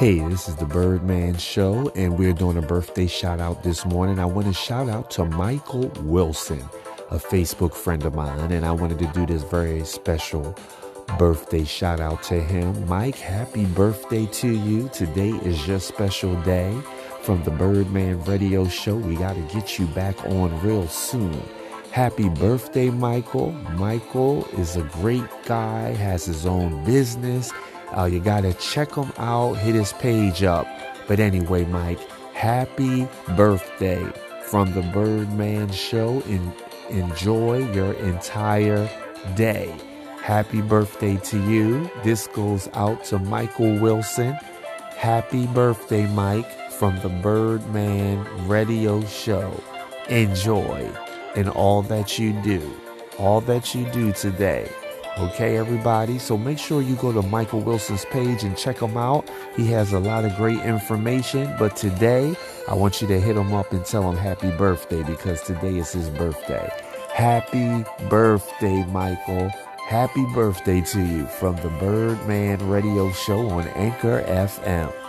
Hey, this is the Birdman Show, and we're doing a birthday shout out this morning. I want to shout out to Michael Wilson, a Facebook friend of mine, and I wanted to do this very special birthday shout out to him. Mike, happy birthday to you. Today is your special day from the Birdman Radio Show. We got to get you back on real soon. Happy birthday, Michael. Michael is a great guy, has his own business uh, you got to check him out, hit his page up. But anyway, Mike, happy birthday from the Birdman Show. and enjoy your entire day. Happy birthday to you. This goes out to Michael Wilson. Happy birthday, Mike, from the Birdman Radio Show. Enjoy in all that you do, all that you do today. Okay, everybody. So make sure you go to Michael Wilson's page and check him out. He has a lot of great information. But today, I want you to hit him up and tell him happy birthday because today is his birthday. Happy birthday, Michael. Happy birthday to you from the Birdman Radio Show on Anchor FM.